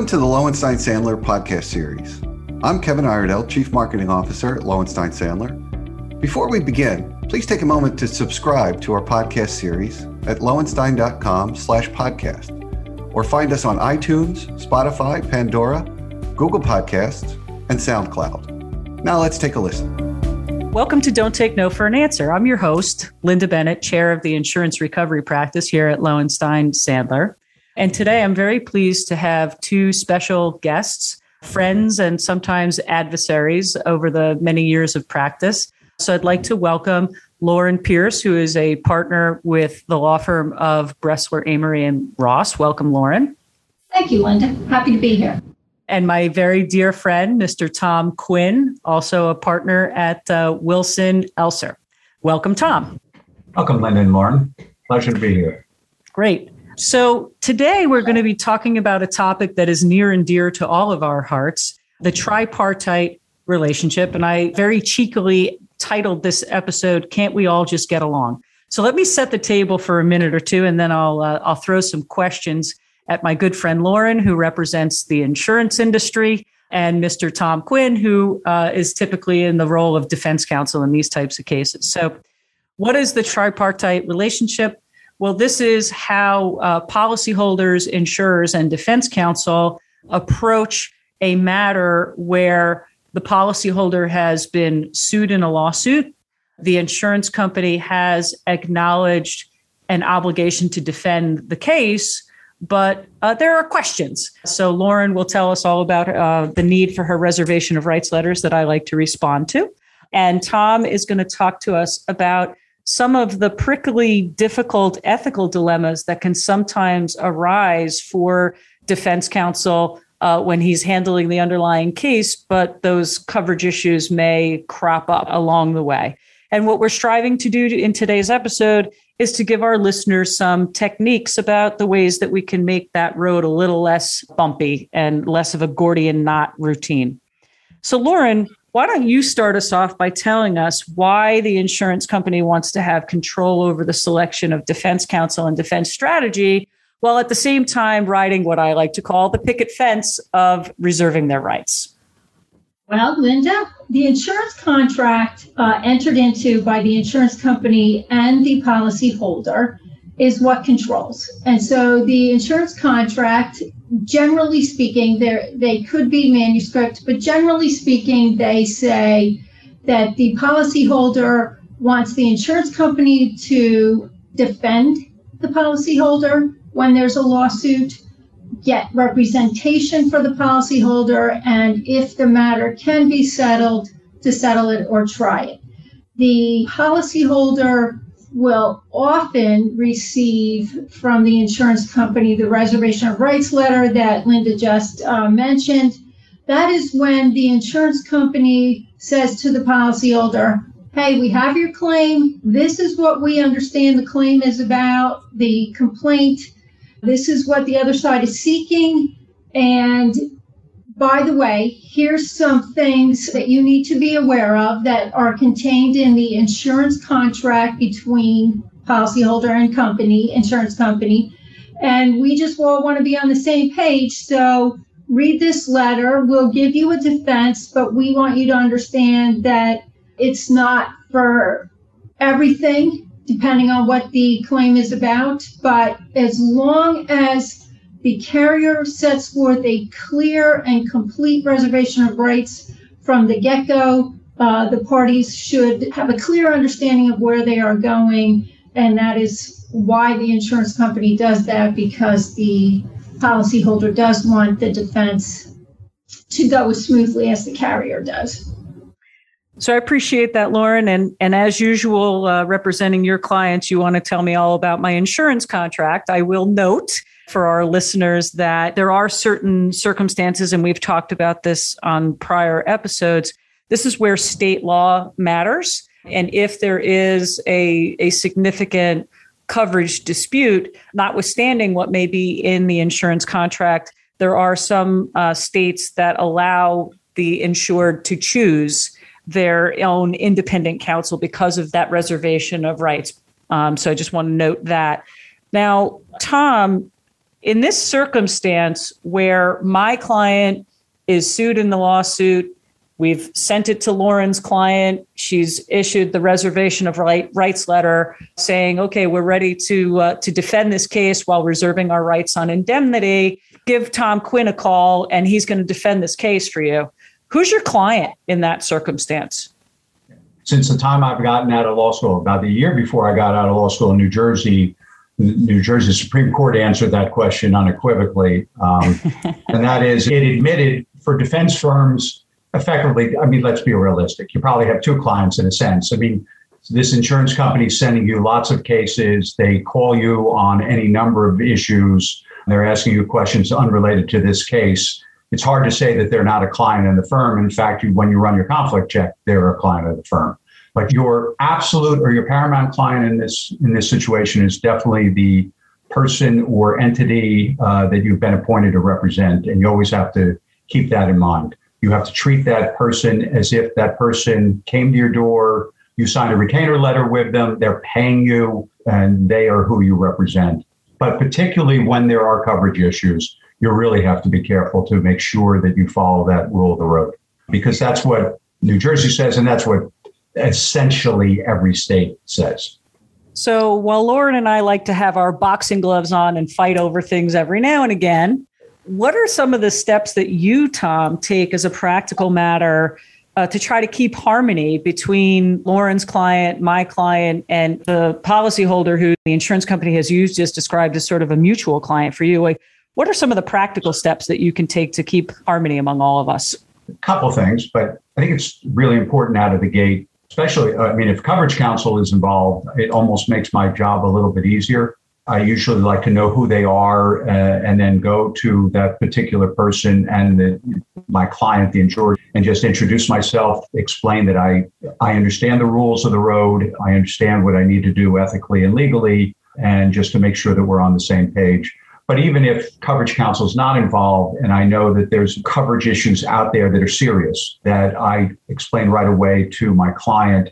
Welcome to the Lowenstein Sandler podcast series. I'm Kevin Iredell, Chief Marketing Officer at Lowenstein Sandler. Before we begin, please take a moment to subscribe to our podcast series at lowenstein.com slash podcast or find us on iTunes, Spotify, Pandora, Google Podcasts, and SoundCloud. Now let's take a listen. Welcome to Don't Take No for an Answer. I'm your host, Lynda Bennett, Chair of the Insurance Recovery Practice here at Lowenstein Sandler. And today I'm very pleased to have two special guests, friends and sometimes adversaries over the many years of practice. So I'd like to welcome Loren Pierce, who is a partner with the law firm of Bressler, Amery, and Ross. Welcome, Loren. Thank you, Lynda. Happy to be here. And my very dear friend, Mr. Tom Quinn, also a partner at uh, Wilson Elser. Welcome, Tom. Welcome, Lynda and Loren. Pleasure to be here. Great. So, today we're going to be talking about a topic that is near and dear to all of our hearts the tripartite relationship. And I very cheekily titled this episode, Can't We All Just Get Along? So, let me set the table for a minute or two, and then I'll, uh, I'll throw some questions at my good friend Loren, who represents the insurance industry, and Mr. Tom Quinn, who uh, is typically in the role of defense counsel in these types of cases. So, what is the tripartite relationship? Well, this is how uh, policyholders, insurers, and defense counsel approach a matter where the policyholder has been sued in a lawsuit. The insurance company has acknowledged an obligation to defend the case, but uh, there are questions. So, Loren will tell us all about uh, the need for her reservation of rights letters that I like to respond to. And Tom is going to talk to us about some of the prickly, difficult ethical dilemmas that can sometimes arise for defense counsel uh, when he's handling the underlying case, but those coverage issues may crop up along the way. And what we're striving to do in today's episode is to give our listeners some techniques about the ways that we can make that road a little less bumpy and less of a Gordian knot routine. So, Loren, why don't you start us off by telling us why the insurance company wants to have control over the selection of defense counsel and defense strategy, while at the same time riding what I like to call the picket fence of reserving their rights? Well, Lynda, the insurance contract uh, entered into by the insurance company and the policyholder is what controls. And so the insurance contract generally speaking, there they could be manuscript, but generally speaking, they say that the policyholder wants the insurance company to defend the policyholder when there's a lawsuit, get representation for the policyholder, and if the matter can be settled, to settle it or try it. The policyholder will often receive from the insurance company the reservation of rights letter that Lynda just uh, mentioned. That is when the insurance company says to the policyholder, Hey, we have your claim. This is what we understand the claim is about, the complaint. This is what the other side is seeking. And by the way, here's some things that you need to be aware of that are contained in the insurance contract between policyholder and company, insurance company. And we just all want to be on the same page. So read this letter. We'll give you a defense, but we want you to understand that it's not for everything, depending on what the claim is about. But as long as the carrier sets forth a clear and complete reservation of rights from the get go. Uh, the parties should have a clear understanding of where they are going, and that is why the insurance company does that because the policyholder does want the defense to go as smoothly as the carrier does. So I appreciate that, Loren. And, and as usual, uh, representing your clients, you want to tell me all about my insurance contract. I will note for our listeners that there are certain circumstances, and we've talked about this on prior episodes. This is where state law matters. And if there is a, a significant coverage dispute, notwithstanding what may be in the insurance contract, there are some uh, states that allow the insured to choose their own independent counsel because of that reservation of rights. Um, so I just want to note that. Now, Tom, In this circumstance where my client is sued in the lawsuit, we've sent it to Loren's client. She's issued the reservation of right, rights letter saying, "Okay, we're ready to uh, to defend this case while reserving our rights on indemnity." Give Tom Quinn a call, and he's going to defend this case for you. Who's your client in that circumstance? Since the time I've gotten out of law school, about a year before I got out of law school in New Jersey, New Jersey Supreme Court answered that question unequivocally. Um, and that is, it admitted for defense firms, effectively, I mean, let's be realistic. You probably have two clients in a sense. I mean, this insurance company is sending you lots of cases. They call you on any number of issues. They're asking you questions unrelated to this case it's hard to say that they're not a client in the firm. In fact, when you run your conflict check, they're a client of the firm. But your absolute or your paramount client in this in this situation is definitely the person or entity uh, that you've been appointed to represent, and you always have to keep that in mind. You have to treat that person as if that person came to your door. You signed a retainer letter with them. They're paying you, and they are who you represent. But particularly when there are coverage issues, you really have to be careful to make sure that you follow that rule of the road because that's what New Jersey says, and that's what essentially every state says. So while Loren and I like to have our boxing gloves on and fight over things every now and again, what are some of the steps that you, Tom, take as a practical matter uh, to try to keep harmony between Loren's client, my client, and the policyholder who the insurance company has used just described as sort of a mutual client for you? Like, what are some of the practical steps that you can take to keep harmony among all of us? A couple things, but I think it's really important out of the gate, especially, I mean, if coverage counsel is involved, it almost makes my job a little bit easier. I usually like to know who they are uh, and then go to that particular person and the, my client, the insured, and just introduce myself, explain that I, I understand the rules of the road, I understand what I need to do ethically and legally, and just to make sure that we're on the same page. But even if coverage counsel is not involved, and I know that there's coverage issues out there that are serious, that I explain right away to my client,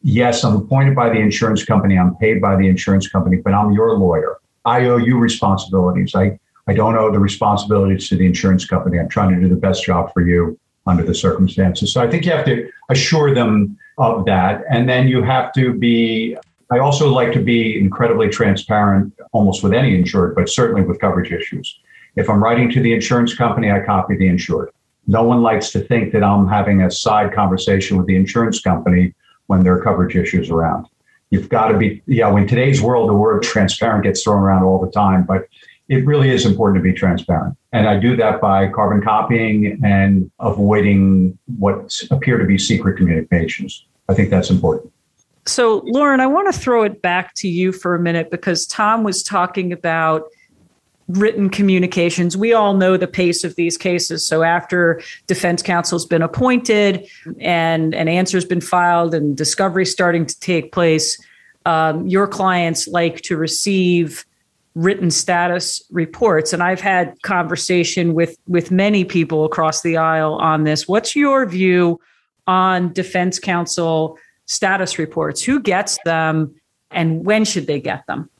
yes, I'm appointed by the insurance company, I'm paid by the insurance company, but I'm your lawyer. I owe you responsibilities. I, I don't owe the responsibilities to the insurance company. I'm trying to do the best job for you under the circumstances. So I think you have to assure them of that. And then you have to be I also like to be incredibly transparent almost with any insured, but certainly with coverage issues. If I'm writing to the insurance company, I copy the insured. No one likes to think that I'm having a side conversation with the insurance company when there are coverage issues around. You've got to be, yeah, in today's world, the word transparent gets thrown around all the time, but it really is important to be transparent. And I do that by carbon copying and avoiding what appear to be secret communications. I think that's important. So, Loren, I want to throw it back to you for a minute because Tom was talking about written communications. We all know the pace of these cases. So, after defense counsel's been appointed and an answer's been filed and discovery starting to take place, um, your clients like to receive written status reports and i've had conversation with with many people across the aisle on this what's your view on defense counsel status reports? Who gets them and when should they get them?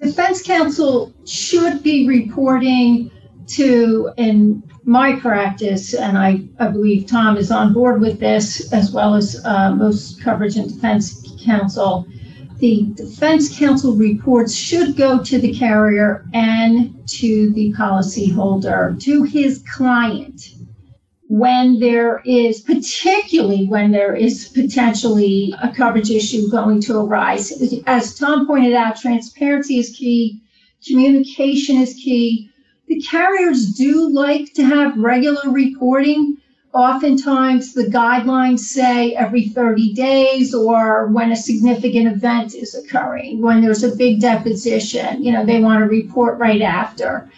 Defense counsel should be reporting to, in my practice, and I, I believe Tom is on board with this, as well as uh, most coverage and defense counsel. The defense counsel reports should go to the carrier and to the policyholder, to his client when there is, particularly when there is potentially a coverage issue going to arise. As Tom pointed out, transparency is key, communication is key. The carriers do like to have regular reporting. Oftentimes, the guidelines say every 30 days or when a significant event is occurring, when there's a big deposition, you know, they want to report right after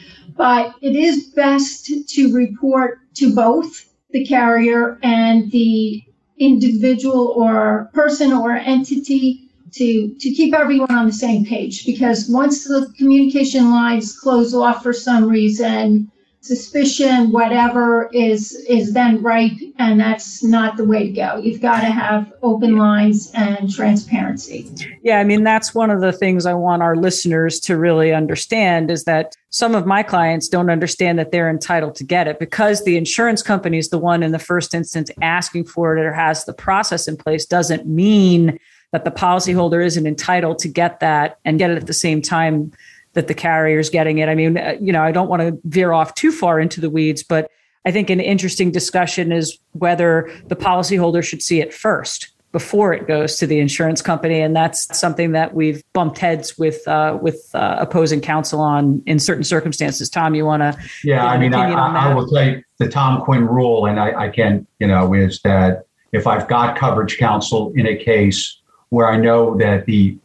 but it is best to report to both the carrier and the individual or person or entity to, to keep everyone on the same page. Because once the communication lines close off for some reason, suspicion, whatever is is then ripe, and that's not the way to go. You've got to have open lines and transparency. Yeah, I mean that's one of the things I want our listeners to really understand is that some of my clients don't understand that they're entitled to get it because the insurance company is the one in the first instance asking for it or has the process in place doesn't mean that the policyholder isn't entitled to get that and get it at the same time that the carrier is getting it. I mean, uh, you know, I don't want to veer off too far into the weeds, but I think an interesting discussion is whether the policyholder should see it first before it goes to the insurance company, and that's something that we've bumped heads with uh, with uh, opposing counsel on in certain circumstances. Tom, you want to? Yeah, I mean, I, I, I, will say the Tom Quinn rule, and I, I can, you know, is that if I've got coverage counsel in a case where I know that the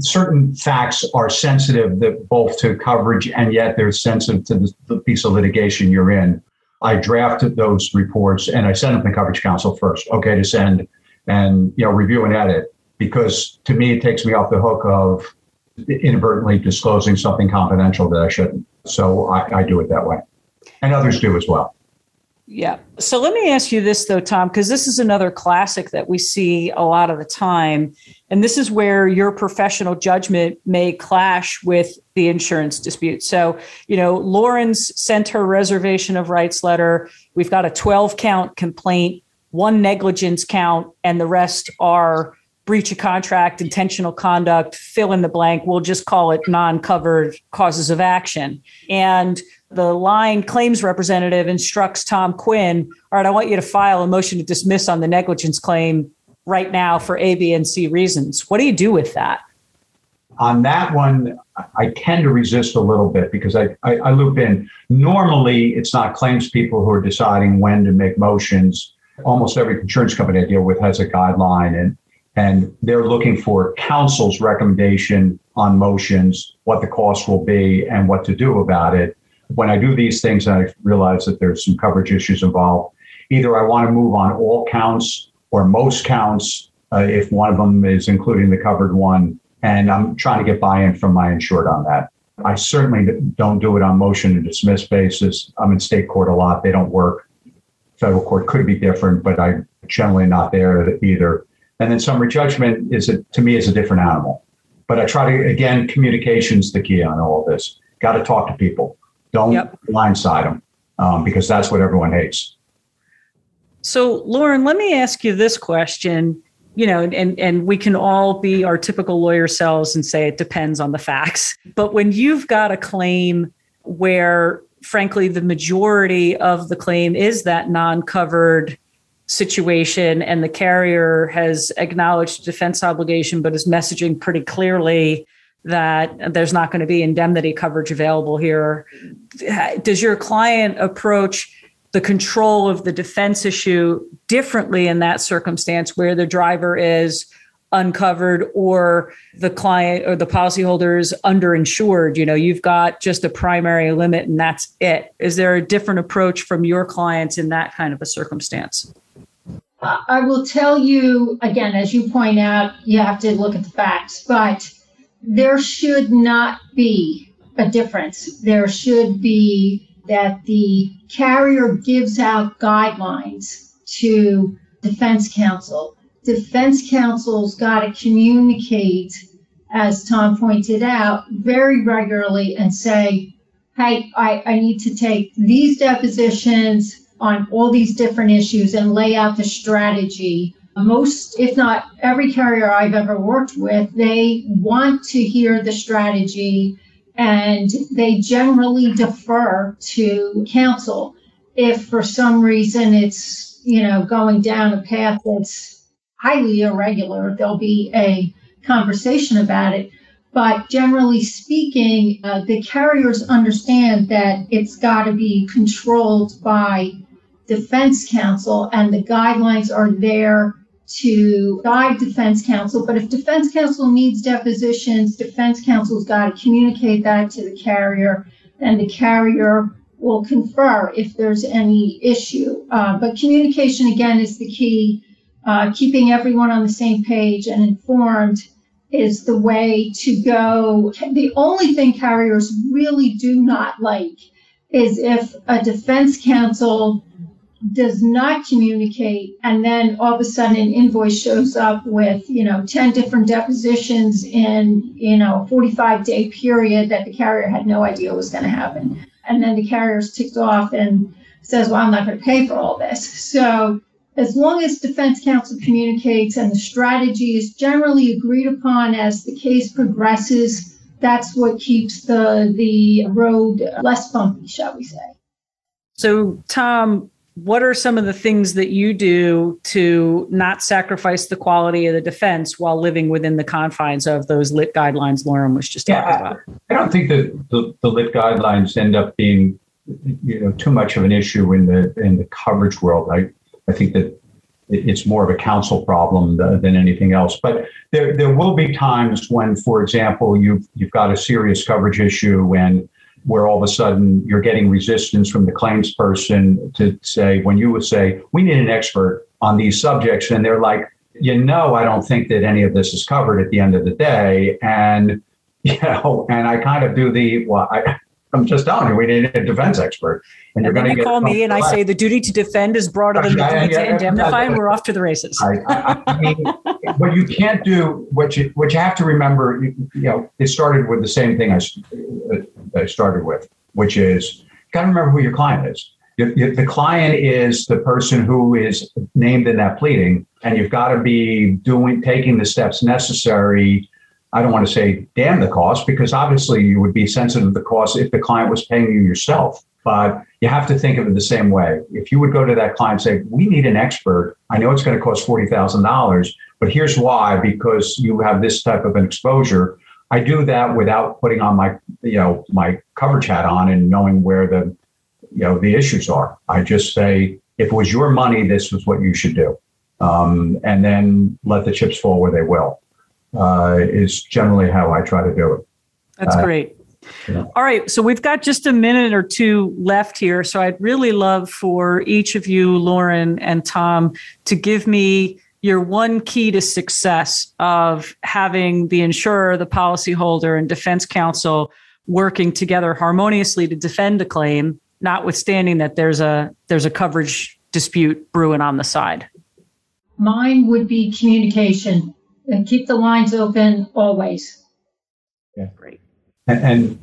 certain facts are sensitive that both to coverage and yet they're sensitive to the, the piece of litigation you're in. I drafted those reports and I sent them to coverage counsel first. Okay, to send and you know review and edit because to me it takes me off the hook of inadvertently disclosing something confidential that I shouldn't. So I, I do it that way, and others do as well. Yeah. So let me ask you this, though, Tom, because this is another classic that we see a lot of the time. And this is where your professional judgment may clash with the insurance dispute. So, you know, Loren's sent her reservation of rights letter. We've got a 12 count complaint, one negligence count, and the rest are breach of contract, intentional conduct, fill in the blank. We'll just call it non covered causes of action. And the line claims representative instructs Tom Quinn, all right, I want you to file a motion to dismiss on the negligence claim right now for A, B, and C reasons. What do you do with that? On that one, I tend to resist a little bit because I, I, I loop in. Normally, it's not claims people who are deciding when to make motions. Almost every insurance company I deal with has a guideline, and and they're looking for counsel's recommendation on motions, what the cost will be, and what to do about it when I do these things, I realize that there's some coverage issues involved. Either I want to move on all counts or most counts uh, if one of them is including the covered one, and I'm trying to get buy-in from my insured on that. I certainly don't do it on motion to dismiss basis. I'm in state court a lot; they don't work. Federal court could be different, but I'm generally not there either. And then summary judgment is a, to me is a different animal. But I try to again, communication's the key on all of this. Got to talk to people don't yep. blindside them um, because that's what everyone hates. So, Loren, let me ask you this question. You know, and and we can all be our typical lawyer selves and say it depends on the facts. But when you've got a claim where, frankly, the majority of the claim is that non-covered situation, and the carrier has acknowledged defense obligation, but is messaging pretty clearly that there's not going to be indemnity coverage available here. Does your client approach the control of the defense issue differently in that circumstance where the driver is uncovered or the client or the policyholder is underinsured? You know, you've got just a primary limit and that's it. Is there a different approach from your clients in that kind of a circumstance? I will tell you again, as you point out, you have to look at the facts, but there should not be a difference. There should be that the carrier gives out guidelines to defense counsel. Defense counsel's got to communicate, as Tom pointed out, very regularly and say, hey, I, I need to take these depositions on all these different issues and lay out the strategy most, if not every carrier I've ever worked with, they want to hear the strategy and they generally defer to counsel. If for some reason it's, you know, going down a path that's highly irregular, there'll be a conversation about it. But generally speaking, uh, the carriers understand that it's got to be controlled by defense counsel and the guidelines are there to guide defense counsel. But if defense counsel needs depositions, defense counsel's got to communicate that to the carrier, and the carrier will confer if there's any issue. Uh, but communication, again, is the key. Uh, keeping everyone on the same page and informed is the way to go. The only thing carriers really do not like is if a defense counsel does not communicate and then all of a sudden an invoice shows up with you know 10 different depositions in you know a 45 day period that the carrier had no idea was going to happen. And then the carrier's ticked off and says well i'm not going to pay for all this. So as long as defense counsel communicates and the strategy is generally agreed upon as the case progresses that's what keeps the the road less bumpy shall we say. So tom what are some of the things that you do to not sacrifice the quality of the defense while living within the confines of those lit guidelines Loren was just talking yeah, about? I, I don't think that the, the lit guidelines end up being you know too much of an issue in the in the coverage world. I I think that it's more of a counsel problem than anything else. But there there will be times when, for example, you've you've got a serious coverage issue and where all of a sudden you're getting resistance from the claims person to say, when you would say, we need an expert on these subjects, and they're like, you know, I don't think that any of this is covered at the end of the day. And, you know, and I kind of do the, well, I, I'm just telling you, we need a defense expert. And, and you're going to call me and I say the duty to defend is broader than the duty to indemnify, and we're off to the races. I, mean, what you can't do, what you what you have to remember, you, you know, it started with the same thing I, I started with, which is got to remember who your client is. the client is the person who is named in that pleading, and you've got to be doing taking the steps necessary I don't want to say damn the cost because obviously you would be sensitive to the cost if the client was paying you yourself. But you have to think of it the same way. If you would go to that client and say, We need an expert, I know it's going to cost $40,000, but here's why because you have this type of an exposure. I do that without putting on my, you know, my coverage hat on and knowing where the, you know, the issues are. I just say, if it was your money, this was what you should do. Um, and then let the chips fall where they will uh, is generally how I try to do it. That's uh, great. All right, so we've got just a minute or two left here. So I'd really love for each of you, Loren and Tom, to give me your one key to success of having the insurer, the policyholder, and defense counsel working together harmoniously to defend a claim, notwithstanding that there's a there's a coverage dispute brewing on the side. Mine would be communication and keep the lines open always. Yeah, great. And, and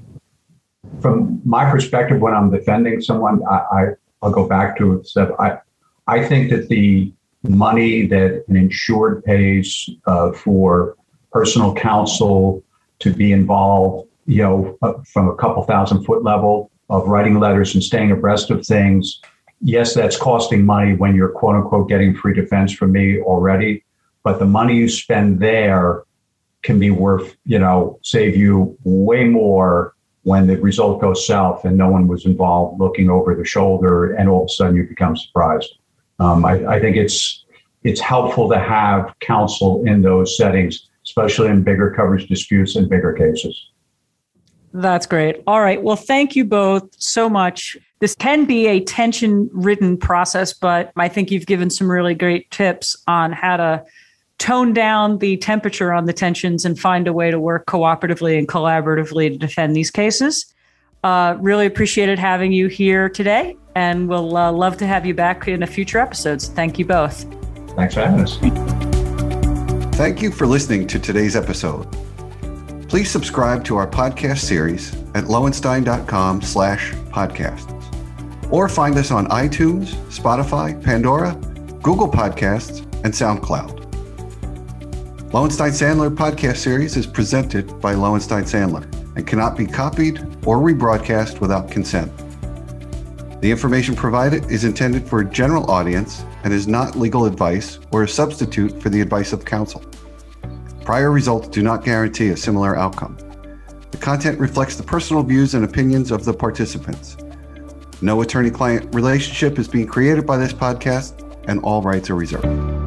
from my perspective, when I'm defending someone, I, I will go back to stuff. I I think that the money that an insured pays uh, for personal counsel to be involved, you know, uh, from a couple thousand foot level of writing letters and staying abreast of things. Yes, that's costing money when you're quote unquote getting free defense from me already but the money you spend there can be worth, you know, save you way more when the result goes south and no one was involved looking over the shoulder and all of a sudden you become surprised. Um, I, I think it's it's helpful to have counsel in those settings, especially in bigger coverage disputes and bigger cases. That's great. All right. Well, thank you both so much. This can be a tension ridden process, but I think you've given some really great tips on how to tone down the temperature on the tensions and find a way to work cooperatively and collaboratively to defend these cases. Uh, really appreciated having you here today, and we'll uh, love to have you back in a future episodes. Thank you both. Thanks for having us. Thank you for listening to today's episode. Please subscribe to our podcast series at lowenstein.com slash podcasts or find us on iTunes, Spotify, Pandora, Google Podcasts, and SoundCloud. Lowenstein Sandler podcast series is presented by Lowenstein Sandler and cannot be copied or rebroadcast without consent. The information provided is intended for a general audience and is not legal advice or a substitute for the advice of counsel. Prior results do not guarantee a similar outcome. The content reflects the personal views and opinions of the participants. No attorney client relationship is being created by this podcast, and all rights are reserved.